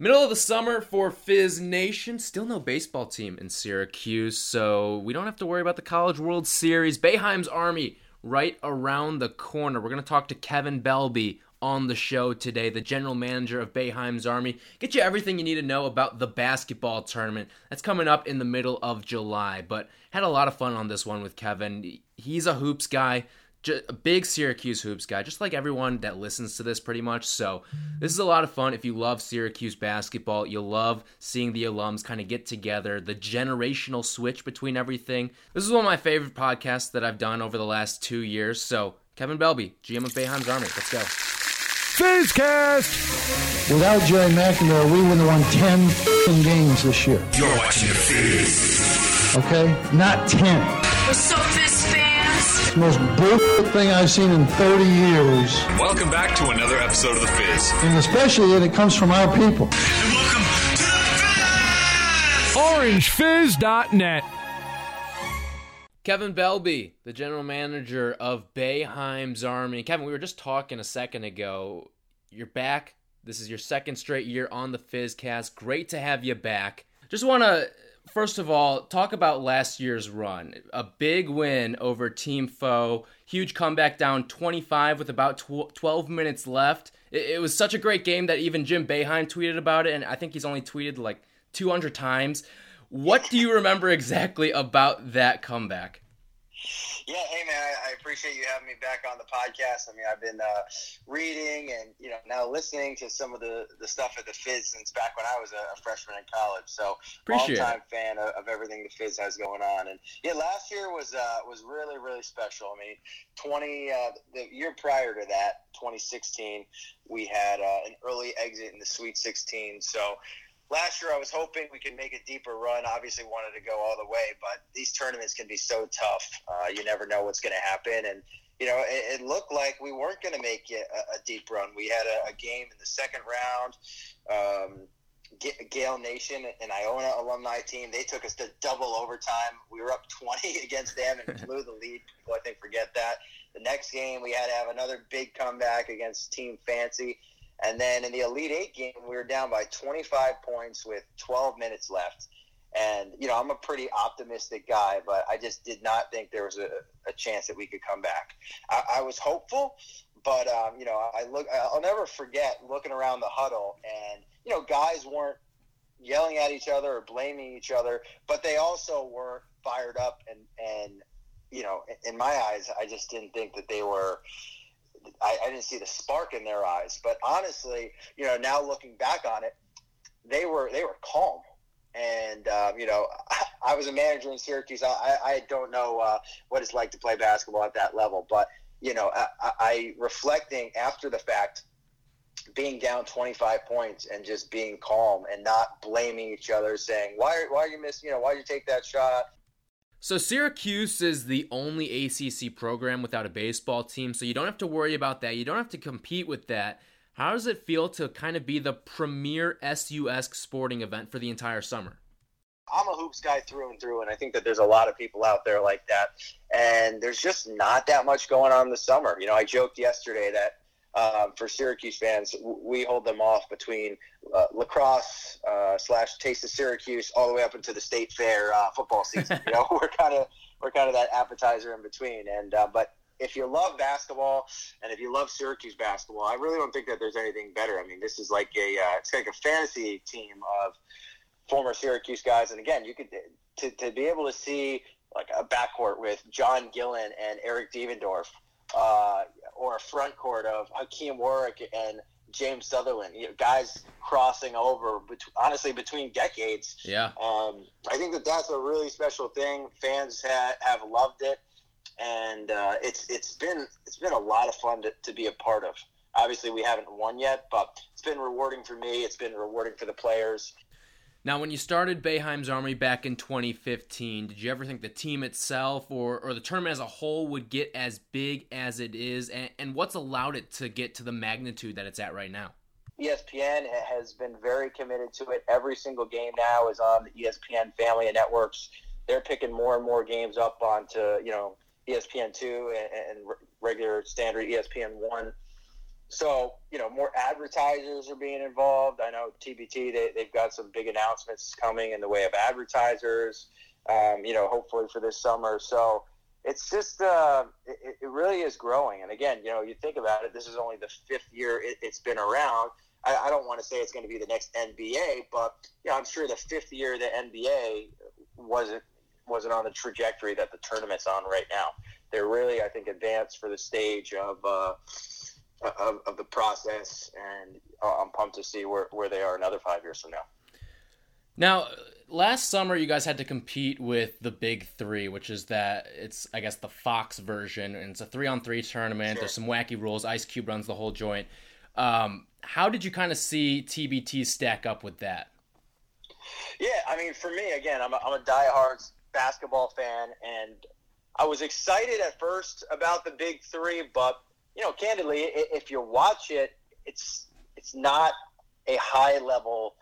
Middle of the summer for Fizz Nation. Still no baseball team in Syracuse, so we don't have to worry about the College World Series. Boeheim's Army right around the corner. We're going to talk to Kevin Belbey on the show today, the general manager of Boeheim's Army. Get you everything you need to know about the basketball tournament that's coming up in the middle of July. But had a lot of fun on this one with Kevin. He's a hoops guy just a big Syracuse hoops guy, just like everyone that listens to this pretty much. So this is a lot of fun. If you love Syracuse basketball, you'll love seeing the alums kind of get together, the generational switch between everything. This is one of my favorite podcasts that I've done over the last two years. So Kevin Belbey, GM of Boeheim's Army, let's go. Fizzcast! Without Gerry McNamara, we would have won 10 games this year. You're watching the Fizz. Okay? Not 10. We're so Fizz fans. Most bullshit thing I've seen in 30 years. Welcome back to another episode of the Fizz. And especially that it comes from our people. And welcome to the Fizz. orangefizz.net. Kevin Belbey, the general manager of Boeheim's Army. Kevin, we were just talking a second ago. You're back. This is your second straight year on the Fizzcast. Great to have you back. Just want to, first of all, talk about last year's run. A big win over Team Foe. Huge comeback down 25 with about tw- 12 minutes left. It-, was such a great game that even Jim Boeheim tweeted about it, and I think he's only tweeted like 200 times. What do you remember exactly about that comeback? Yeah, hey man, I, I appreciate you having me back on the podcast. I mean, I've been uh, reading and you know now listening to some of the, the stuff at the Fizz since back when I was a, a freshman in college. So, Appreciate long time fan of, of everything the Fizz has going on. And yeah, last year was uh, was really really special. I mean, twenty uh, the year prior to that, 2016, we had uh, an early exit in the Sweet 16. So last year I was hoping we could make a deeper run. Obviously, wanted to go all the way, but these tournaments can be so tough. Uh, you never know what's going to happen, and you know it, it looked like we weren't going to make it a, a deep run. We had a, a game in the second round. Um, Gael Nation and Iona alumni team. They took us to double overtime. We were up 20 against them and blew the lead. People, I think, forget that. The next game, we had to have another big comeback against Team Fancy. And then in the Elite Eight game, we were down by 25 points with 12 minutes left. And, you know, I'm a pretty optimistic guy, but I just did not think there was a, a chance that we could come back. I, I was hopeful, but, um, you know, I look, I'll never forget looking around the huddle and, you know, guys weren't yelling at each other or blaming each other, but they also weren't fired up. And, and, you know, in my eyes, I just didn't think that they were, I, I didn't see the spark in their eyes. But honestly, you know, now looking back on it, they were they were calm. And um, you know, I, was a manager in Syracuse. I, I don't know uh, what it's like to play basketball at that level, but you know, I, I reflecting after the fact, being down 25 points and just being calm and not blaming each other, saying why why are you miss you know why did you take that shot? So Syracuse is the only ACC program without a baseball team, so you don't have to worry about that. You don't have to compete with that. How does it feel to kind of be the premier SU-esque sporting event for the entire summer? I'm a hoops guy through and through, and I think that there's a lot of people out there like that. And there's just not that much going on in the summer. You know, I joked yesterday that um, for Syracuse fans, we hold them off between uh, lacrosse uh, slash Taste of Syracuse all the way up into the state fair uh, football season. You know, we're kind of we're kind of that appetizer in between. And uh, but if you love basketball and if you love Syracuse basketball, I really don't think that there's anything better. I mean, this is like a uh, it's like a fantasy team of former Syracuse guys. And again, you could to, to be able to see like a backcourt with John Gillon and Eric Devendorf, uh, or a front court of Hakim Warrick and James Southerland, you know, guys crossing over, bet- honestly, between decades. Yeah. Um, I think that that's a really special thing. Fans ha- have loved it, and uh, it's it's been it's been a lot of fun to, to be a part of. Obviously, we haven't won yet, but it's been rewarding for me. It's been rewarding for the players. Now, when you started Boeheim's Army back in 2015, did you ever think the team itself or, or the tournament as a whole would get as big as it is? And, and what's allowed it to get to the magnitude that it's at right now? ESPN has been very committed to it. Every single game now is on the ESPN family of networks. They're picking more and more games up onto you know ESPN two and, and regular standard ESPN one. So you know, more advertisers are being involved. I know TBT they, they've got some big announcements coming in the way of advertisers. Um, you know, hopefully for this summer. So it's just uh, it, it really is growing. And again, you know, you think about it. This is only the fifth year it, has been around. I, I don't want to say it's going to be the next NBA, but yeah, I'm sure the fifth year the NBA wasn't wasn't on the trajectory that the tournament's on right now. They're really, I think, advanced for the stage of. Uh, of, of the process, and I'm pumped to see where, where they are another five years from now. Now, last summer you guys had to compete with the Big Three, which is that it's I guess the Fox version, and it's a three on three tournament. Sure. There's some wacky rules. Ice Cube runs the whole joint. Um, how did you kind of see TBT stack up with that? Yeah, I mean, for me, again, I'm a, I'm a diehard basketball fan, and I was excited at first about the Big Three, but you know, candidly, if you watch it, it's it's not a high level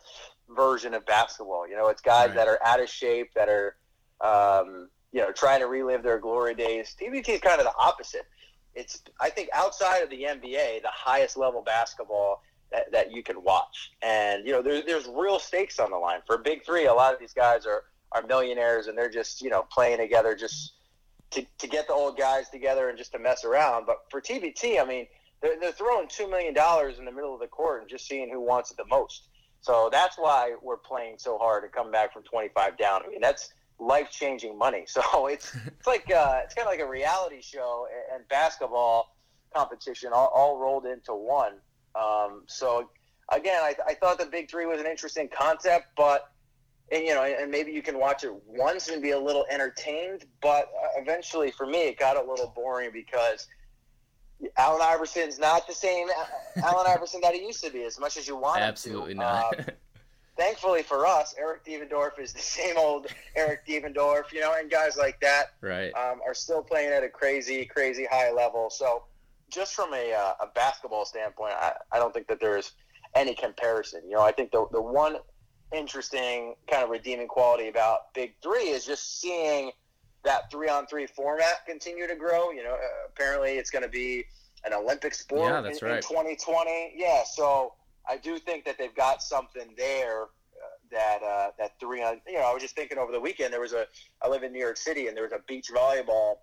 version of basketball. You know, it's guys right. that are out of shape, that are, um, you know, trying to relive their glory days. TBT is kind of the opposite. It's, I think, outside of the NBA, the highest level basketball that, that you can watch. And, you know, there's, there's real stakes on the line. For Big Three, a lot of these guys are, are millionaires and they're just, you know, playing together just to, to get the old guys together and just to mess around. But for TBT, I mean, they're, they're throwing $2 million in the middle of the court and just seeing who wants it the most. So that's why we're playing so hard and coming back from 25 down. I mean, that's life changing money. So it's it's like uh, it's kind of like a reality show and basketball competition all, all rolled into one. Um, so again, I, I thought the Big Three was an interesting concept, but and, you know, and maybe you can watch it once and be a little entertained. But uh, eventually, for me, it got a little boring because Allen Iverson's not the same Allen Iverson that he used to be, as much as you want Absolutely him to. Absolutely not. Uh, thankfully for us, Eric Devendorf is the same old Eric Devendorf, you know, and guys like that right. um, are still playing at a crazy, crazy high level. So, just from a, uh, a basketball standpoint, I, I don't think that there's any comparison. You know, I think the, the one interesting kind of redeeming quality about Big Three is just seeing – that three on three format continue to grow. You know, uh, apparently it's going to be an Olympic sport yeah, that's in, right. in 2020. Yeah, so I do think that they've got something there uh, that uh, that three on. You know, I was just thinking over the weekend there was a. I live in New York City and there was a beach volleyball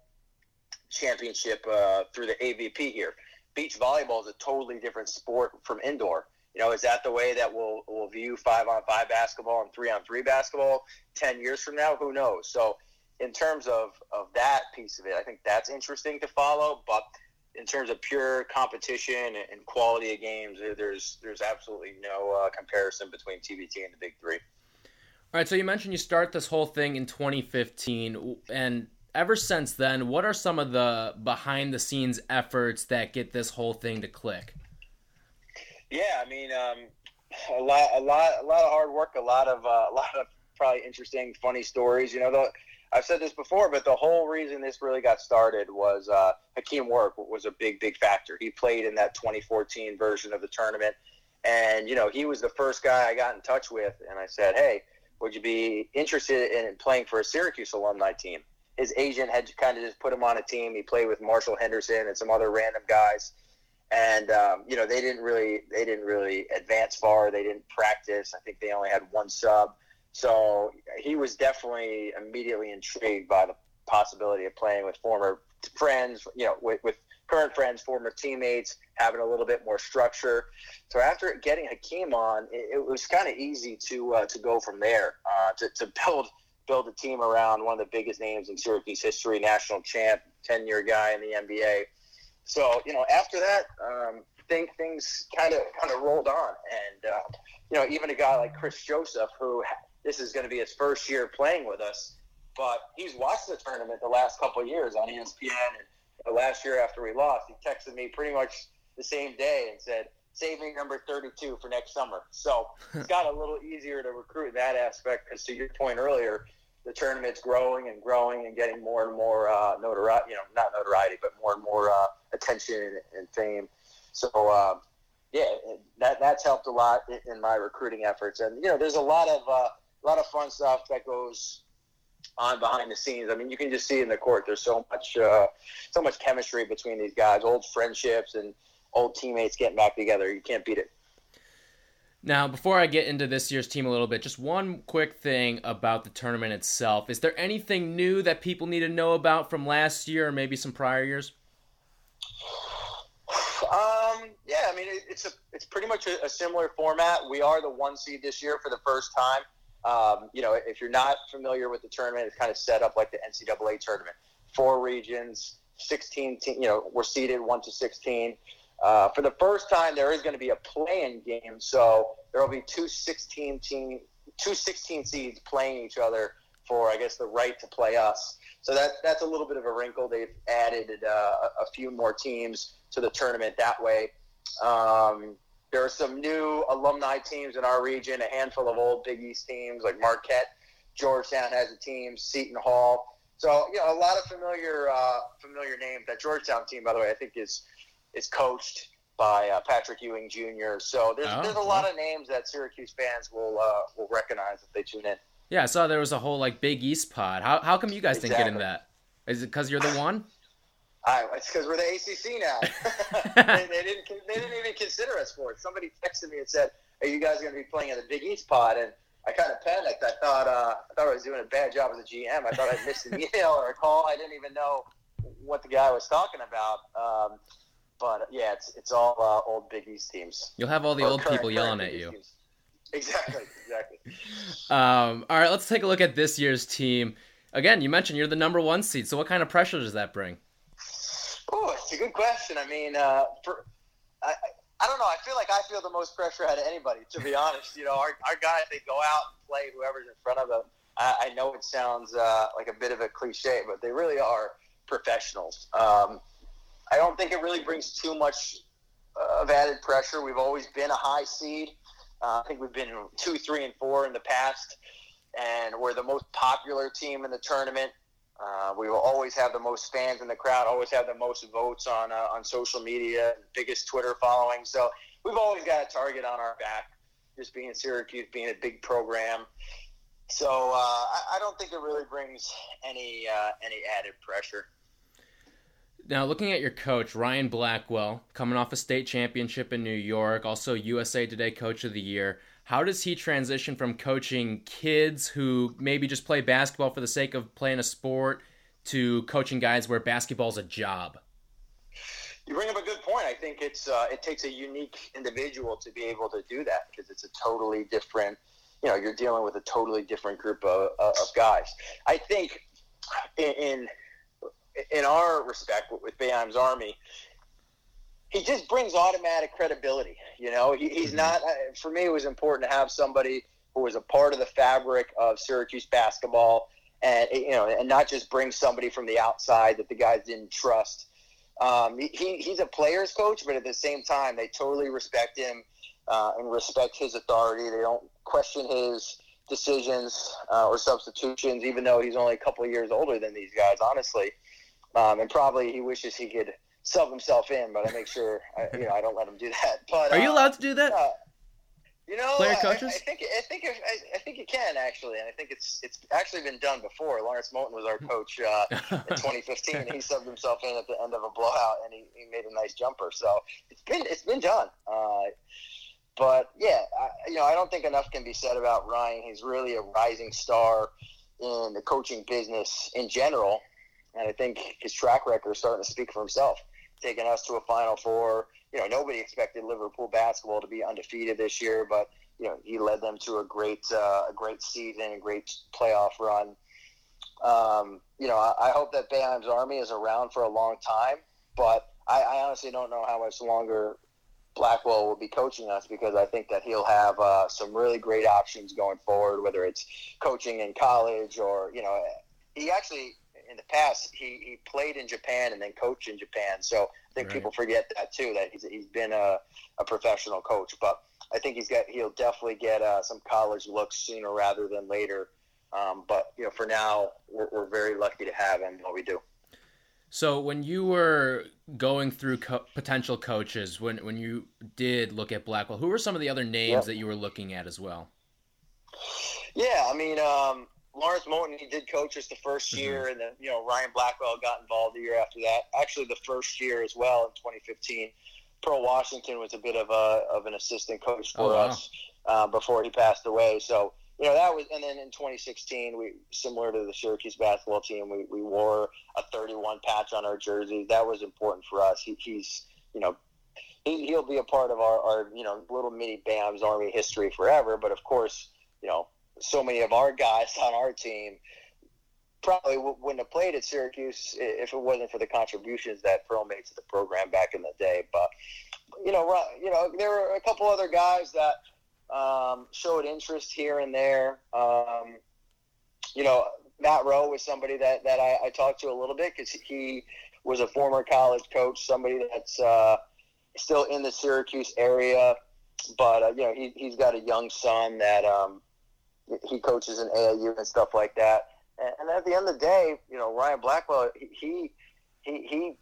championship uh, through the AVP here. Beach volleyball is a totally different sport from indoor. You know, is that the way that we'll we'll view five on five basketball and three on three basketball ten years from now? Who knows? So in terms of, of that piece of it, I think that's interesting to follow. But in terms of pure competition and quality of games, there's there's absolutely no uh, comparison between TBT and the Big Three. All right, so you mentioned you start this whole thing in 2015, and ever since then, what are some of the behind the scenes efforts that get this whole thing to click? Yeah, I mean, um, a lot, a lot, a lot of hard work, a lot of, uh, a lot of probably interesting, funny stories. You know, the I've said this before, but the whole reason this really got started was uh, Hakim Warrick was a big, big factor. He played in that 2014 version of the tournament, and you know he was the first guy I got in touch with, and I said, "Hey, would you be interested in playing for a Syracuse alumni team?" His agent had kind of just put him on a team. He played with Marshall Henderson and some other random guys, and um, you know they didn't really they didn't really advance far. They didn't practice. I think they only had one sub so he was definitely immediately intrigued by the possibility of playing with former friends, you know, with, with current friends, former teammates, having a little bit more structure. So after getting Hakim on, it, it was kind of easy to uh, to go from there uh, to, to build build a team around one of the biggest names in Syracuse history, national champ, ten year guy in the NBA. So you know, after that, um, think things kind of kind of rolled on, and uh, you know, even a guy like Kris Joseph, who this is going to be his first year playing with us. But he's watched the tournament the last couple of years on ESPN. And last year after we lost, he texted me pretty much the same day and said, "Save me number 32 for next summer." So it's got a little easier to recruit in that aspect. Because to your point earlier, the tournament's growing and growing and getting more and more uh, notoriety. You know, not notoriety, but more and more uh, attention and fame. So. Uh, yeah, that that's helped a lot in, my recruiting efforts, and you know, there's a lot of uh, a lot of fun stuff that goes on behind the scenes. I mean, you can just see in the court. There's so much, uh, so much chemistry between these guys, old friendships, and old teammates getting back together. You can't beat it. Now, before I get into this year's team a little bit, just one quick thing about the tournament itself. Is there anything new that people need to know about from last year or maybe some prior years? Um, yeah, I mean it, it's a it's pretty much a, a, similar format. We are the one seed this year for the first time. Um, you know, if you're not familiar with the tournament, it's kind of set up like the NCAA tournament. Four regions, 16 team, you know, we're seeded 1 to 16. Uh, for the first time, there is going to be a play-in game, so there will be two 16 team, two 16 seeds playing each other for, I guess, the right to play us. So that that's a little bit of a wrinkle. They've added uh, a few more teams to the tournament that way. Um, there are some new alumni teams in our region, a handful of old Big East teams like Marquette, Georgetown has a team, Seton Hall. So you know a lot of familiar uh, familiar names. That Georgetown team, by the way, I think is is coached by uh, Patrick Ewing Jr. So there's Oh, there's a lot of names that Syracuse fans will uh, will recognize if they tune in. Yeah, I saw there was a whole like Big East pod. How how come you guys didn't get in Exactly. that? Is it because you're the one? I, it's because we're the ACC now. they, they didn't. They didn't even consider us for it. Somebody texted me and said, "Are you guys going to be playing in the Big East pod?" And I kind of panicked. I thought uh, I thought I was doing a bad job as a GM. I thought I'd missed an email or a call. I didn't even know what the guy was talking about. Um, but yeah, it's it's all uh, old Big East teams. You'll have all the Or old current- people yelling at you. Teams. Exactly. Exactly. Um, all right, let's take a look at this year's team. Again, you mentioned you're the number one seed, so what kind of pressure does that bring? Oh, it's a good question. I mean, uh, for I, I- don't know. I feel like I feel the most pressure out of anybody, to be honest. You know, our, our guys they go out and play whoever's in front of them. I, I know it sounds uh, like a bit of a cliche, but they really are professionals. Um, I don't think it really brings too much uh, of added pressure. We've always been a high seed. Uh, I think we've been two, three, and four in the past, and we're the most popular team in the tournament. Uh, we will always have the most fans in the crowd, always have the most votes on uh, on social media, biggest Twitter following. So we've always got a target on our back, just being Syracuse, being a big program. So uh, I, I don't think it really brings any uh, any added pressure. Now, looking at your coach, Ryan Blackwell, coming off a state championship in New York, also USA Today Coach of the Year, how does he transition from coaching kids who maybe just play basketball for the sake of playing a sport to coaching guys where basketball's a job? You bring up a good point. I think it's uh, it takes a unique individual to be able to do that because it's a totally different. You know, you're dealing with a totally different group of, of guys. I think in in, in our respect with Boeheim's Army, he just brings automatic credibility. You know, he, he's not. uh, For me, it was important to have somebody who was a part of the fabric of Syracuse basketball, and you know, and not just bring somebody from the outside that the guys didn't trust. Um, he, he- he's a player's coach, but at the same time, they totally respect him uh, and respect his authority. They don't question his decisions uh, or substitutions, even though he's only a couple of years older than these guys, honestly. Um, and probably he wishes he could sub himself in, but I make sure I, you know I don't let him do that. But Are you uh, allowed to do that? uh, you know, Player I- coaches? I, I think I think if, I, I think you can actually, and I think it's it's actually been done before. Lawrence Moten was our coach uh, in 2015. and he subbed himself in at the end of a blowout, and he, he made a nice jumper. So it's been it's been done. Uh, but yeah, I, you know, I don't think enough can be said about Ryan. He's really a rising star in the coaching business in general, and I think his track record is starting to speak for himself. Taking us to a Final Four. You know, nobody expected Liverpool basketball to be undefeated this year, but you know, he led them to a great, uh, a great season, a great playoff run. Um, you know, I, I hope that Boeheim's Army is around for a long time, but I, I honestly don't know how much longer Blackwell will be coaching us because I think that he'll have uh, some really great options going forward, whether it's coaching in college or you know, he actually in the past he, he played in Japan and then coached in Japan. So I think Right. people forget that too that he's, he's been a, a professional coach, but I think he's got he'll definitely get uh, some college looks sooner rather than later. Um, but you know, for now, we're, we're very lucky to have him. What we do. So when you were going through co- potential coaches, when when you did look at Blackwell, who were some of the other names Yep. that you were looking at as well? Yeah, I mean, um, Lawrence Moten, he did coach us the 1st year, and then, you know, Ryan Blackwell got involved the year after that. Actually, the first year as well in 2015. Pearl Washington was a bit of a of an assistant coach for Oh, wow. us uh, before he passed away. So you know that was, and then in 2016, we similar to the Syracuse basketball team, we, we wore a 31 patch on our jerseys. That was important for us. He, he's you know he, he'll be a part of our, our you know little mini Bams Army history forever. But of course, you know so many of our guys on our team probably wouldn't have played at Syracuse if it wasn't for the contributions that Pearl made to the program back in the day. But you know, you know, there were a couple other guys that um, showed interest here and there. Um, you know, Matt Roe was somebody that that I, I talked to a little bit because he was a former college coach, somebody that's uh, still in the Syracuse area. But uh, you know, he, he's got a young son that um, he coaches in AAU and stuff like that. And, at the end of the day, you know, Ryan Blackwell, he he he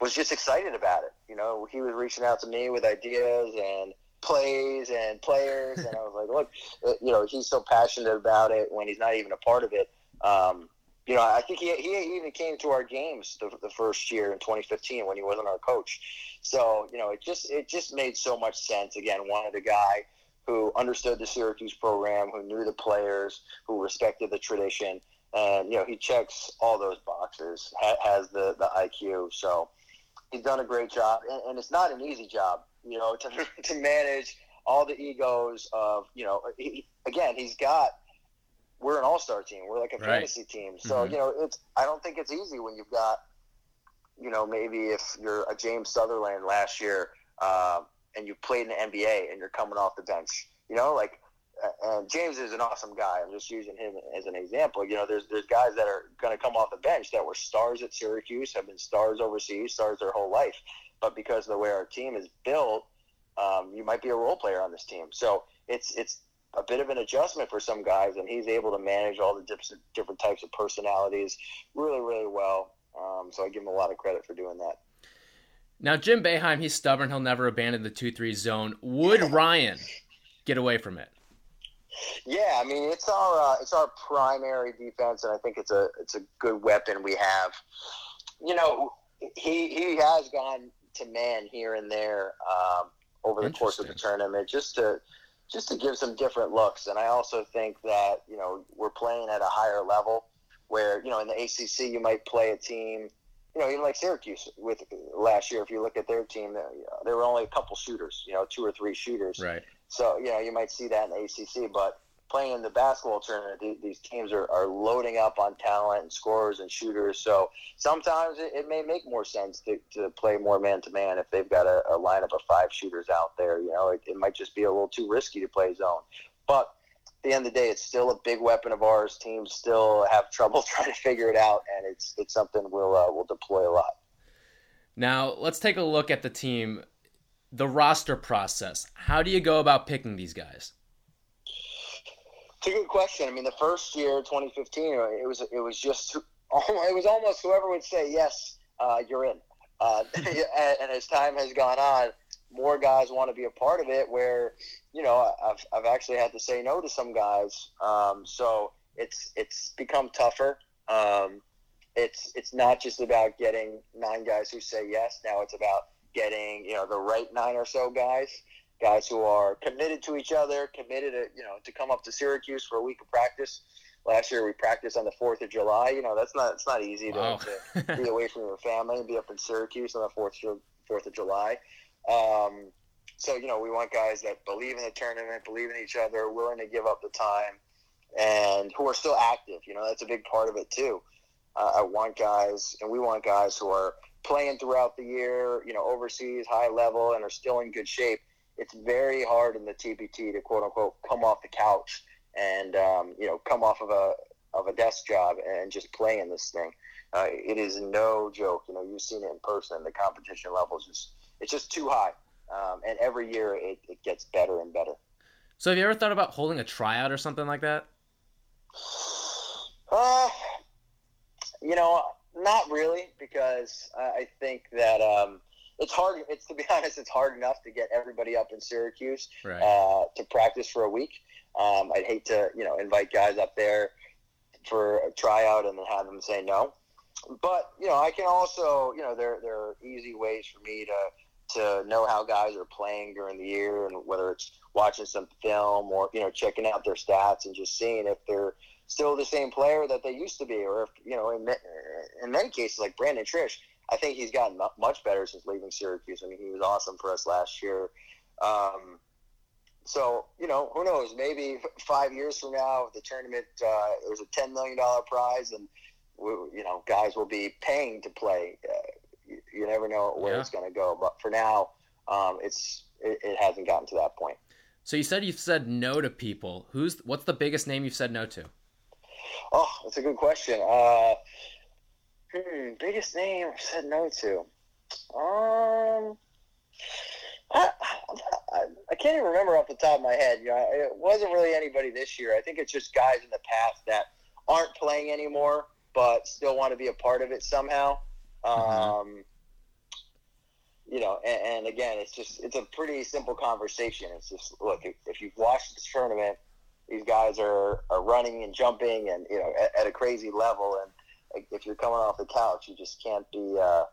was just excited about it. You know, he was reaching out to me with ideas and plays and players, and I was like, look, you know, he's so passionate about it when he's not even a part of it. Um, you know, I think he, he even came to our games the, the first year in 2015 when he wasn't our coach. So you know, it just it just made so much sense. Again, wanted a guy who understood the Syracuse program, who knew the players, who respected the tradition, and you know, he checks all those boxes. Ha- has the the IQ, so he's done a great job, and, and it's not an easy job. You know, to to manage all the egos of you know, he, again, he's got. We're an all-star team. We're like a Right. fantasy team. So Mhm. you know, it's. I don't think it's easy when you've got you know, maybe if you're a James Southerland last year uh, and you played in the NBA and you're coming off the bench, you know, like, uh, and James is an awesome guy. I'm just using him as an example. You know, there's there's guys that are going to come off the bench that were stars at Syracuse, have been stars overseas, stars their whole life, but because of the way our team is built, um, you might be a role player on this team. So it's it's a bit of an adjustment for some guys, and he's able to manage all the different different types of personalities really, really well. Um, so I give him a lot of credit for doing that. Now, Jim Boeheim, he's stubborn. He'll never abandon the 2 3 zone. Would Ryan get away from it? Yeah, I mean it's our uh, it's our primary defense, and I think it's a it's a good weapon we have. You know, he he has gone to man here and there um, over the course of the tournament just to just to give some different looks. And I also think that you know we're playing at a higher level where you know in the ACC you might play a team. You know, even like Syracuse with last year, if you look at their team, there, there were only a couple shooters, you know, two or three shooters. Right. So, you know, you might see that in the ACC, but playing in the basketball tournament, these teams are, are loading up on talent and scorers and shooters. So sometimes it, it may make more sense to, to play more man to man if they've got a, a lineup of five shooters out there. You know, it, it might just be a little too risky to play zone. But the end of the day, it's still a big weapon of ours. Teams still have trouble trying to figure it out, and it's it's something we'll uh, we'll deploy a lot. Now, let's take a look at the team, the roster process. How do you go about picking these guys? It's a good question. I mean, the first year, 2015, it was it was just it was almost whoever would say yes, uh, you're in. Uh, and, and as time has gone on, more guys want to be a part of it. Where you know, I've I've actually had to say no to some guys. Um, so it's it's become tougher. Um, it's it's not just about getting nine guys who say yes. Now it's about getting you know the right nine or so guys guys who are committed to each other, committed to you know to come up to Syracuse for a week of practice. Last year we practiced on the Fourth of July. You know that's not it's not easy to, Wow. to be away from your family and be up in Syracuse on the Fourth Fourth of July. Um, so you know we want guys that believe in the tournament, believe in each other, willing to give up the time, and who are still active. You know that's a big part of it too. Uh, I want guys, and we want guys who are playing throughout the year. You know overseas, high level, and are still in good shape it's very hard in the TBT to quote unquote come off the couch and um, you know come off of a of a desk job and just play in this thing. Uh, it is no joke. You know, you've seen it in person. The competition levels is it's just too high, um, and every year it, it gets better and better. So, have you ever thought about holding a tryout or something like that? Uh, you know, not really, because I think that um, it's hard. It's to be honest, it's hard enough to get everybody up in Syracuse Right. uh, to practice for a week. Um, I'd hate to, you know, invite guys up there for a tryout and then have them say no. But you know, I can also, you know, there there are easy ways for me to to know how guys are playing during the year, and whether it's watching some film or you know checking out their stats and just seeing if they're still the same player that they used to be, or if you know in, in many cases like Brandon Triche, I think he's gotten much better since leaving Syracuse. I mean, he was awesome for us last year. Um, so you know, who knows? Maybe five years from now, the tournament uh, there's a ten million dollar prize, and we, you know, guys will be paying to play. Uh, you, never know where Yeah. it's going to go, but for now, um, it's it, it hasn't gotten to that point. So you said you've said no to people. Who's what's the biggest name you've said no to? Oh, that's a good question. Uh, hmm, biggest name I've said no to. Um, I, I, I can't even remember off the top of my head. You know, it wasn't really anybody this year. I think it's just guys in the past that aren't playing anymore, but still want to be a part of it somehow. Um, you know, and, and again, it's just it's a pretty simple conversation. It's just look if, if you've watched this tournament, these guys are, are running and jumping and you know at, at a crazy level, and if you're coming off the couch, you just can't be. Uh,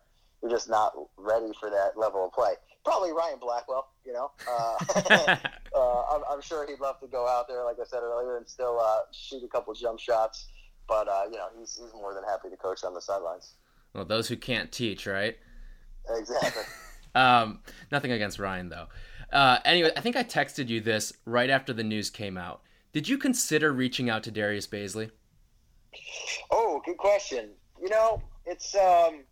you're just not ready for that level of play. Probably Ryan Blackwell, you know. Uh, uh, I'm, I'm sure he'd love to go out there, like I said earlier, and still uh, shoot a couple jump shots. But uh, you know, he's, he's more than happy to coach on the sidelines. well, those who can't teach, right? Exactly. Um, nothing against Ryan though. Uh, anyway, I think I texted you this right after the news came out. Did you consider reaching out to Darius Bazley? Oh, good question. You know, it's um,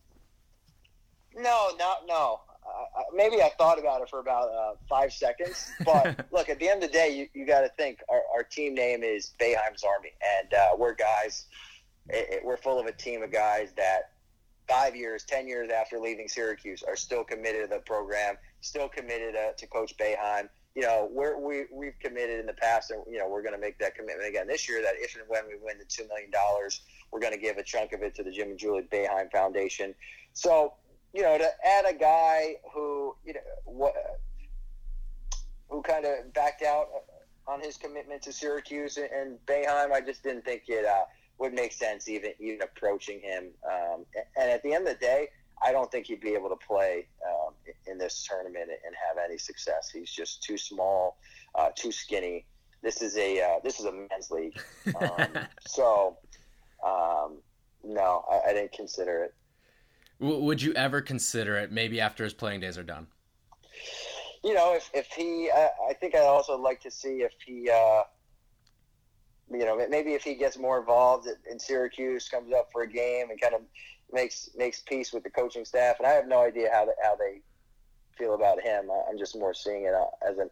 no, not no. Uh, maybe I thought about it for about uh, five seconds, but look, at the end of the day, you, you got to think our, our team name is Boeheim's Army, and uh, we're guys. It, it, we're full of a team of guys that five years, ten years after leaving Syracuse are still committed to the program, still committed uh, to Coach Boeheim. You know, we're, we we've committed in the past, and you know we're going to make that commitment again this year. That if and when we win the two million dollars, we're going to give a chunk of it to the Jim and Julie Boeheim Foundation. So you know, to add a guy who you know what who kind of backed out on his commitment to Syracuse and Boeheim, I just didn't think it uh, would make sense even even approaching him. Um, and at the end of the day, I don't think he'd be able to play um, in this tournament and have any success. He's just too small, uh, too skinny. This is a uh, this is a men's league, um, so um, no, I, I didn't consider it. W- would you ever consider it? Maybe after his playing days are done. You know, if if he, I, I think I'd also like to see if he. You know, maybe if he gets more involved in Syracuse, comes up for a game, and kind of makes makes peace with the coaching staff. And I have no idea how how they feel about him. I'm just more seeing it uh, as an.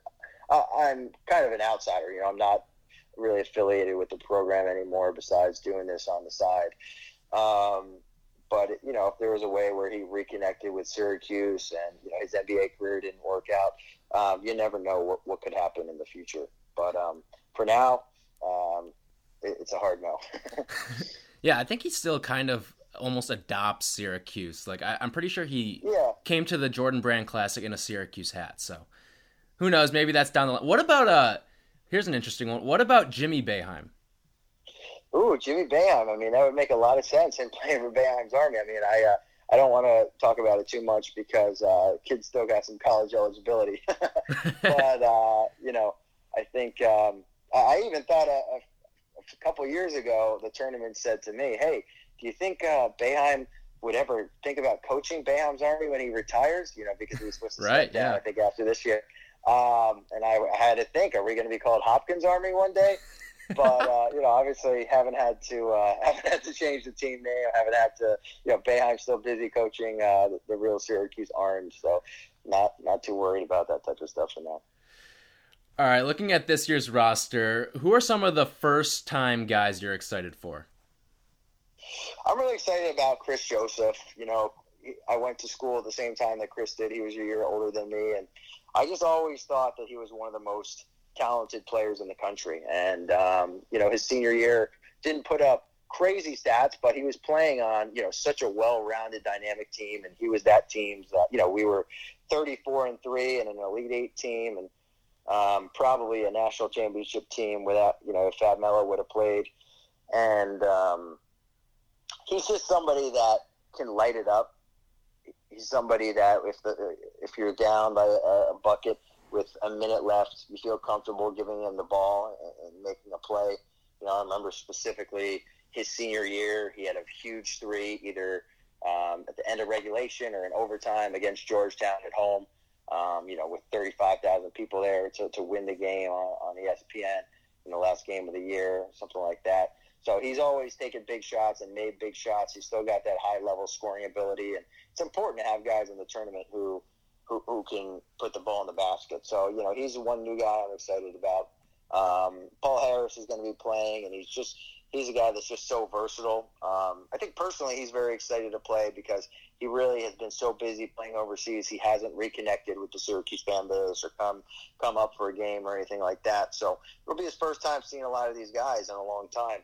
I'm kind of an outsider. You know, I'm not really affiliated with the program anymore. Besides doing this on the side, um, but you know, if there was a way where he reconnected with Syracuse and you know his NBA career didn't work out, um, you never know what, what could happen in the future. But um, for now, um, it, it's a hard no. Yeah, I think he still kind of almost adopts Syracuse. Like I, I'm pretty sure he yeah. came to the Jordan Brand Classic in a Syracuse hat. So who knows? Maybe that's down the line. What about uh? Here's an interesting one. What about Jimmy Boeheim? Ooh, Jimmy Boeheim. I mean, that would make a lot of sense in playing for Boeheim's Army. I mean, I uh, I don't want to talk about it too much because uh, kids still got some college eligibility. but uh, you know, I think um, I I even thought a, a, a couple years ago the tournament said to me, "Hey, do you think uh, would ever think about coaching Boeheim's Army when he retires? You know, because he was supposed to Right, step down. yeah. I think after this year." Um, and I, I had to think, are we going to be called Hopkins Army one day? but uh, you know, obviously haven't had to uh, haven't had to change the team name. Haven't had to, you know, Boeheim's still busy coaching uh, the, the real Syracuse Orange, so not not too worried about that type of stuff for now. All right, looking at this year's roster, who are some of the first time guys you're excited for? I'm really excited about Kris Joseph. You know, I went to school at the same time that Chris did. He was a year older than me, and I just always thought that he was one of the most talented players in the country. And um, you know, his senior year didn't put up crazy stats, but he was playing on you know such a well-rounded, dynamic team, and he was that team's. Uh, you know, we were 34 and three and an Elite Eight team, and um, probably a national championship team without you know if Fab Melo would have played. And um, he's just somebody that can light it up he's somebody that if the if you're down by a, bucket with a minute left, you feel comfortable giving him the ball and, and making a play. You know, I remember specifically his senior year, he had a huge three, either um, at the end of regulation or in overtime against Georgetown at home. Um, you know, with 35,000 people there to, to win the game on, on ESPN in the last game of the year, something like that. So he's always taken big shots and made big shots. He's still got that high level scoring ability, and it's important to have guys in the tournament who who, who can put the ball in the basket. So you know he's one new guy I'm excited about. Um, Paul Harris is going to be playing, and he's just he's a guy that's just so versatile. Um, I think personally he's very excited to play because he really has been so busy playing overseas. He hasn't reconnected with the Syracuse fan or come come up for a game or anything like that. So it'll be his first time seeing a lot of these guys in a long time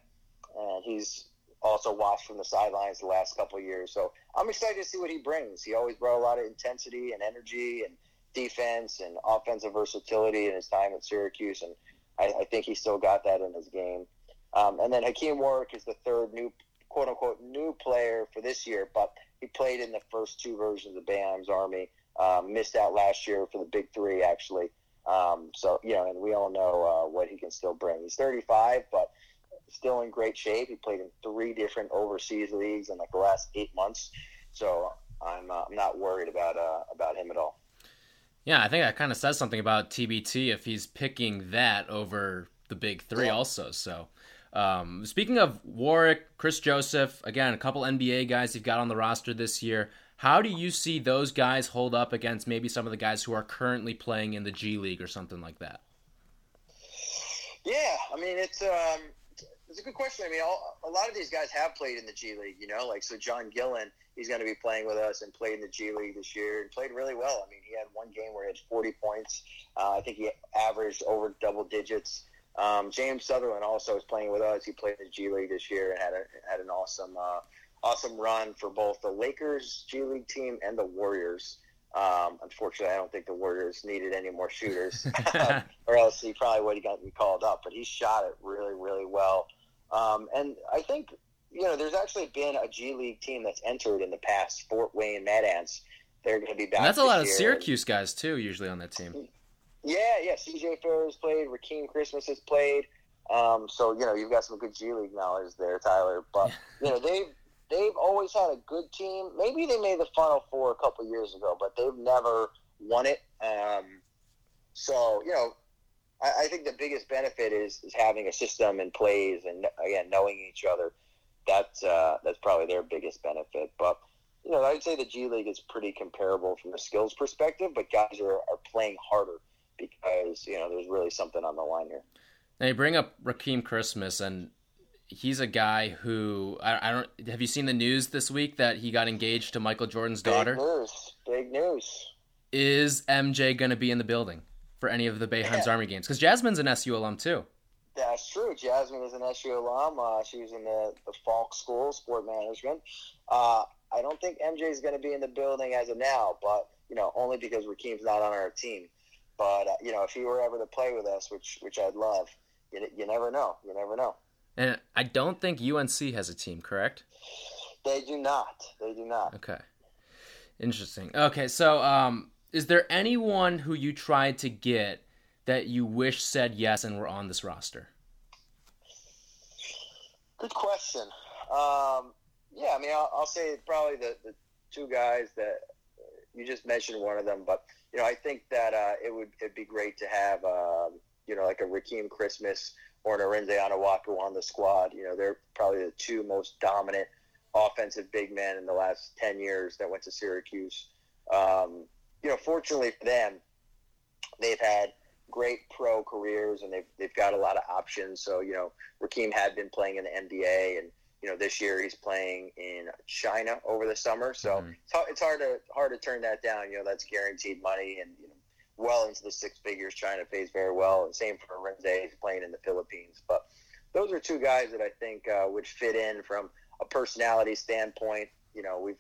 and he's also watched from the sidelines the last couple years. So I'm excited to see what he brings. He always brought a lot of intensity and energy and defense and offensive versatility in his time at Syracuse, and I, I think he still got that in his game. Um, and then Hakim Warrick is the third new, quote unquote, new player for this year, but played in the first two versions of Boeheim's Army. Um, missed out last year for the Big Three, actually. Um, so you know, and we all know uh, what he can still bring. He's 35, but still in great shape. He played in three different overseas leagues in like the last eight months, so I'm uh, I'm not worried about uh, about him at all. Yeah, I think that kind of says something about TBT if he's picking that over the big three, yeah. also. So, um, speaking of Warrick, Kris Joseph, again, a couple NBA guys you've got on the roster this year. How do you see those guys hold up against maybe some of the guys who are currently playing in the G League or something like that? Yeah, I mean it's um, it's a good question. I mean, all, a lot of these guys have played in the G League, you know, like so John Gillon, he's going to be playing with us and played in the G League this year and played really well. I mean, he had one game where he had 40 points. Uh, I think he averaged over double digits. Um, James Southerland also is playing with us. He played in the G League this year and had a, had an awesome uh, awesome run for both the Lakers G League team and the Warriors. Um, unfortunately, I don't think the Warriors needed any more shooters, or else he probably would have gotten called up. But he shot it really, really well. Um, and I think you know there's actually been a G League team that's entered in the past. Fort Wayne Mad Ants. They're going to be back. And that's a lot of. Syracuse guys too, usually on that team. Yeah, yeah. CJ Ferris played. Rakeem Christmas has played. Um, so you know you've got some good G League knowledge there, Tyler. But you know they've they've always had a good team. Maybe they made the Final Four a couple years ago, but they've never won it. Um, so you know I, I think the biggest benefit is, is having a system and plays and again knowing each other. That's uh, that's probably their biggest benefit. But you know, I'd say the G League is pretty comparable from a skills perspective, but guys are, are playing harder because you know there's really something on the line here. Now you bring up Rakeem Christmas, and he's a guy who I, I, don't. Have you seen the news this week that he got engaged to Michael Jordan's daughter? Big news! Big news! Is MJ going to be in the building? for any of the Boeheim's yeah. Army games? Because Jasmine's an SU alum too. That's true. Jasmine is an SU alum. Uh, she was in the, the Falk School, Sport Management. Uh, I don't think MJ is going to be in the building as of now, but you know, only because Rakeem's not on our team. But uh, you know, if he were ever to play with us, which which I'd love, you, you never know. You never know. And I don't think UNC has a team, correct? They do not. They do not. Okay. Interesting. Okay, so um, is there anyone who you tried to get that you wish said yes and were on this roster? Good question. Um, yeah, I mean, I'll, I'll, say probably the, the two guys that you just mentioned one of them, but you know, I think that uh, it would it'd be great to have um, you know like a Rakeem Christmas or an Arinze Onuaku on the squad. You know, they're probably the two most dominant offensive big men in the last ten years that went to Syracuse. Um, you know, fortunately for them, they've had great pro careers and they've, they've got a lot of options. So, you know, Rakeem had been playing in the NBA and, you know, this year he's playing in China over the summer. So mm-hmm. it's, hard, it's hard to, hard to turn that down. You know, that's guaranteed money and, you know, well into the six figures. China pays very well. And same for Renze, he's playing in the Philippines. But those are two guys that I think uh, would fit in from a personality standpoint. You know, we've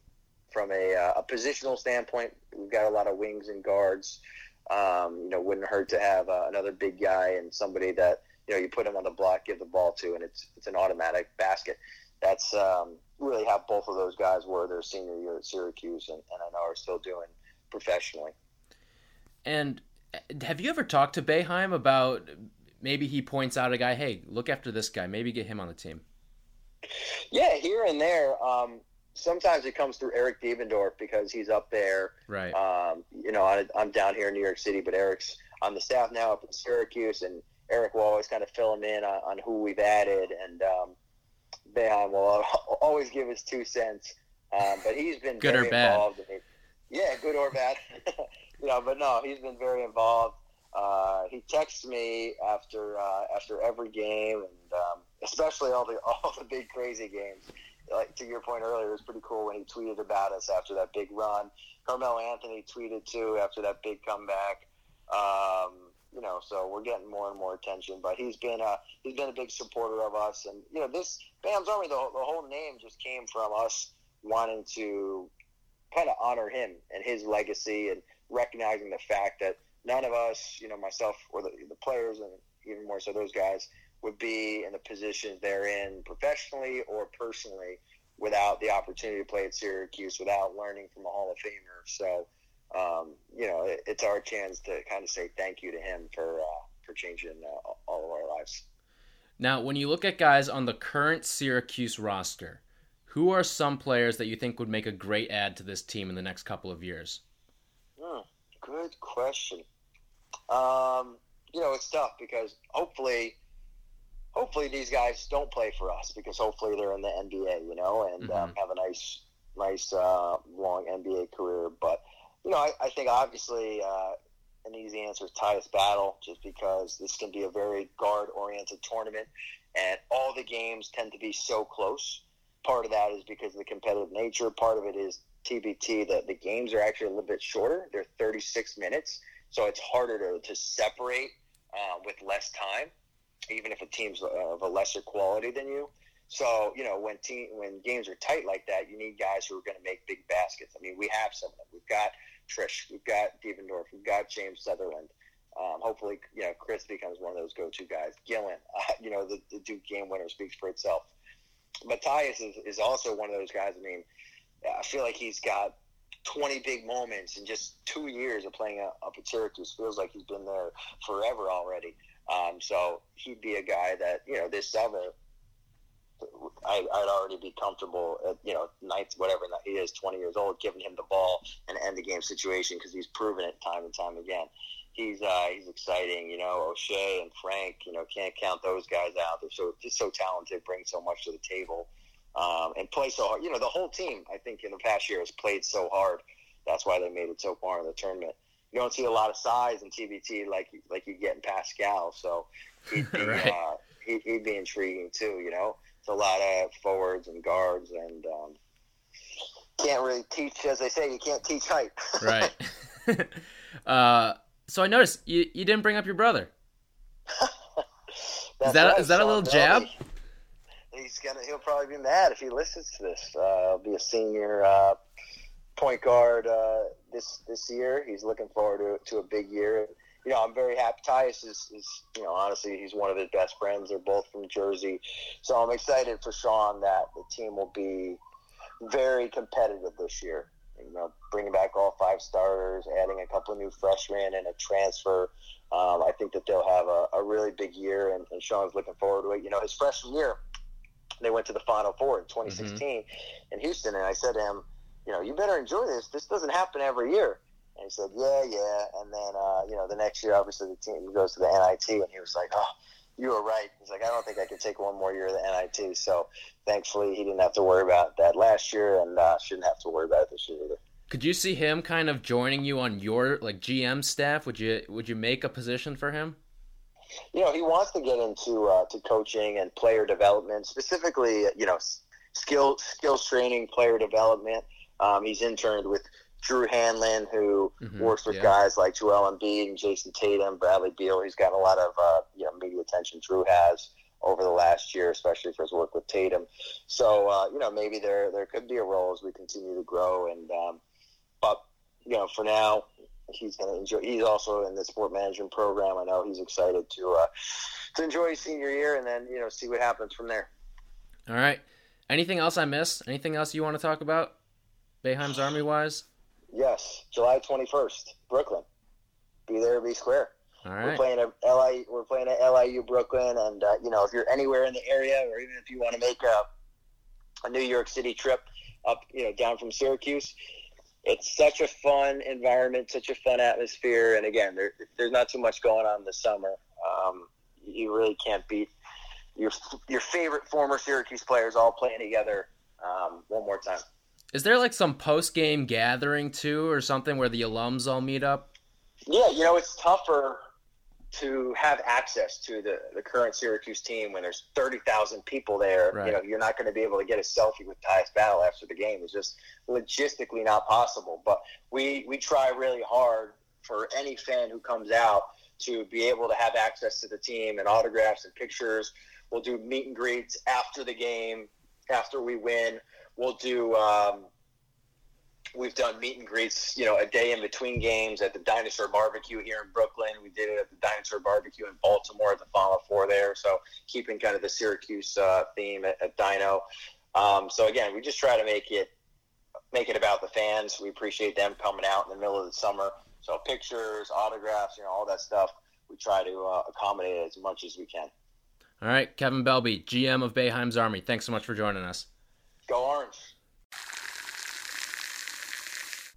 from a, uh, a positional standpoint, we've got a lot of wings and guards. Um, you know, wouldn't hurt to have uh, another big guy and somebody that you know you put him on the block, give the ball to, and it's it's an automatic basket. That's um, really how both of those guys were their senior year at Syracuse, and, and I know are still doing professionally. And uh, have you ever talked to Boeheim about maybe he points out a guy, hey, look after this guy, maybe get him on the team? Yeah, here and there. Um, sometimes it comes through Eric Devendorf because he's up there. Right. Um, you know, I, I'm down here in New York City, but Eric's on the staff now up in Syracuse, and Eric will always kind of fill him in on, on who we've added, and um, Boeheim will always give his two cents. Um, but he's been Good or very bad? involved. In it. Yeah, good or bad. you know, but no, he's been very involved. Uh, he texts me after uh, after every game, and um, especially all the all the big crazy games. Like to your point earlier, it was pretty cool when he tweeted about us after that big run. Carmelo Anthony tweeted too after that big comeback. Um, you know, so we're getting more and more attention. But he's been a he's been a big supporter of us, and you know, this Boeheim's Army, the, the whole name just came from us wanting to kind of honor him and his legacy, and recognizing the fact that none of us, you know, myself or the, the players, and even more so those guys, would be in the positions they're in professionally or personally without the opportunity to play at Syracuse, without learning from a Hall of Famer. So, um, you know, it, it's our chance to kind of say thank you to him for uh, for changing uh, all of our lives. Now, when you look at guys on the current Syracuse roster, who are some players that you think would make a great add to this team in the next couple of years? Hmm, good question. Um, you know, it's tough because hopefully, hopefully these guys don't play for us because hopefully they're in the NBA, you know, and um, have a nice, nice uh, long NBA career. But you know, I, I think obviously uh, an easy answer is Tyus Battle, just because this can be a very guard-oriented tournament, and all the games tend to be so close. Part of that is because of the competitive nature. Part of it is TBT that the games are actually a little bit shorter. They're 36 minutes, so it's harder to, to separate uh, with less time, even if a team's of a lesser quality than you. So you know when team when games are tight like that, you need guys who are going to make big baskets. I mean, we have some of them. We've got Triche, we've got Devendorf, we've got James Southerland. Um, hopefully, you know Kris becomes one of those go-to guys. Gillon, uh, you know the, the Duke game winner speaks for itself. Matthias is, is also one of those guys. I mean, I feel like he's got 20 big moments in just two years of playing up at Syracuse. Feels like he's been there forever already. Um, so he'd be a guy that you know this summer. I, I'd already be comfortable at you know ninth whatever he is, 20 years old, giving him the ball and end the game situation because he's proven it time and time again. He's uh, he's exciting, you know. Oshae and Frank, you know, can't count those guys out. They're so just so talented, bring so much to the table um, and play so hard. You know, the whole team, I think, in the past year has played so hard. That's why they made it so far in the tournament. You don't see a lot of size in TBT like like you get in Paschal, so he'd be Right. uh, he, he'd be intriguing too. You know, it's a lot of forwards and guards, and um, can't really teach, as they say, you can't teach height. Right. uh, so I noticed you, you didn't bring up your brother. That's that- right, is that a little jab? He's gonna. He'll probably be mad if he listens to this. Uh, he'll be a senior uh, point guard uh, this this year. He's looking forward to to a big year. You know, I'm very happy. Tyus is, is, you know, honestly, he's one of his best friends. They're both from Jersey, so I'm excited for Sean that the team will be very competitive this year. You know, bringing back all five starters, adding a couple of new freshmen and a transfer. Um, I think that they'll have a, a really big year, and, and Sean's looking forward to it. You know, his freshman year, they went to the Final Four in 2016 in Houston, and I said to him, you know, you better enjoy this. This doesn't happen every year. And he said, yeah, yeah. And then, uh, you know, the next year, obviously, the team goes to the NIT, and he was like, oh, you were right. He's like, I don't think I could take one more year of the NIT. So thankfully, he didn't have to worry about that last year, and uh, shouldn't have to worry about it this year either. Could you see him kind of joining you on your like GM staff? Would you would you make a position for him? you know, he wants to get into uh, to coaching and player development, specifically, you know, skill skills training, player development. Um, he's interned with Drew Hanlen, who Mhm, works with yeah. guys like Joel Embiid and Jayson Tatum, Bradley Beal. He's gotten a lot of uh, you know media attention. Drew has over the last year, especially for his work with Tatum. So uh, you know, maybe there there could be a role as we continue to grow. And um, but you know, for now, he's going to enjoy. He's also in the sport management program. I know he's excited to uh, to enjoy his senior year and then you know see what happens from there. All right. Anything else I missed? Anything else you want to talk about? Boeheim's Army wise? Yes, July 21st, Brooklyn. Be there, be square. All We're playing at LI. We're playing at LIU Brooklyn, and uh, you know if you're anywhere in the area, or even if you want to make a, a New York City trip up, you know, down from Syracuse, it's such a fun environment, such a fun atmosphere, and again, there, there's not too much going on this summer. Um, you really can't beat your your favorite former Syracuse players all playing together um, one more time. Is there like some post game gathering too, or something where the alums all meet up? Yeah, you know, it's tougher to have access to the, the current Syracuse team when there's 30,000 people there. Right. You know, you're not going to be able to get a selfie with Tyus Battle after the game. It's just logistically not possible. But we, we try really hard for any fan who comes out to be able to have access to the team and autographs and pictures. We'll do meet and greets after the game, after we win. We'll do um, We've done meet and greets, you know, a day in between games at the Dinosaur Barbecue here in Brooklyn. We did it at the Dinosaur Barbecue in Baltimore at the Final Four there. So keeping kind of the Syracuse uh, theme at, at Dino. Um, so again, we just try to make it make it about the fans. We appreciate them coming out in the middle of the summer. So pictures, autographs, you know, all that stuff. We try to uh, accommodate as much as we can. All right, Kevin Belbey, GM of Boeheim's Army. Thanks so much for joining us. Go Orange!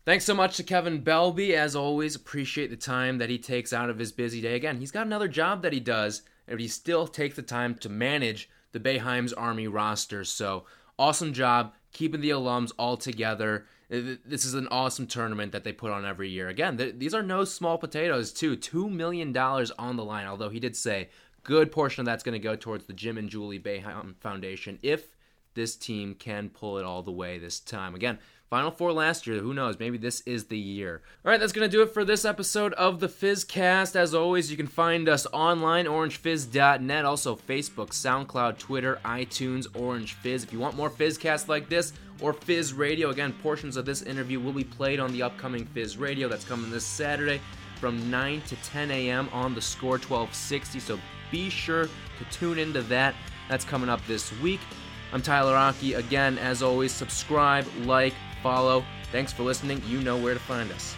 Thanks so much to Kevin Belbey. As always, appreciate the time that he takes out of his busy day. Again, he's got another job that he does, and he still takes the time to manage the Boeheim's Army roster. So, awesome job keeping the alums all together. Uh, This is an awesome tournament that they put on every year. Again, th- these are no small potatoes, too. $2 million on the line, although he did say good portion of that's going to go towards the Jim and Julie Bayheim Foundation if this team can pull it all the way this time. Again, Final Four last year. Who knows? Maybe this is the year. All right, that's going to do it for this episode of the Fizzcast. As always, you can find us online, orangefizz.net, also Facebook, SoundCloud, Twitter, iTunes, Orange Fizz. If you want more Fizzcasts like this or Fizz Radio, again, portions of this interview will be played on the upcoming Fizz Radio that's coming this Saturday from 9 to 10 a.m. on the Score 1260. So be sure to tune into that. That's coming up this week. I'm Tyler Rocky. Again, as always, subscribe, like, follow. Thanks for listening. You know where to find us.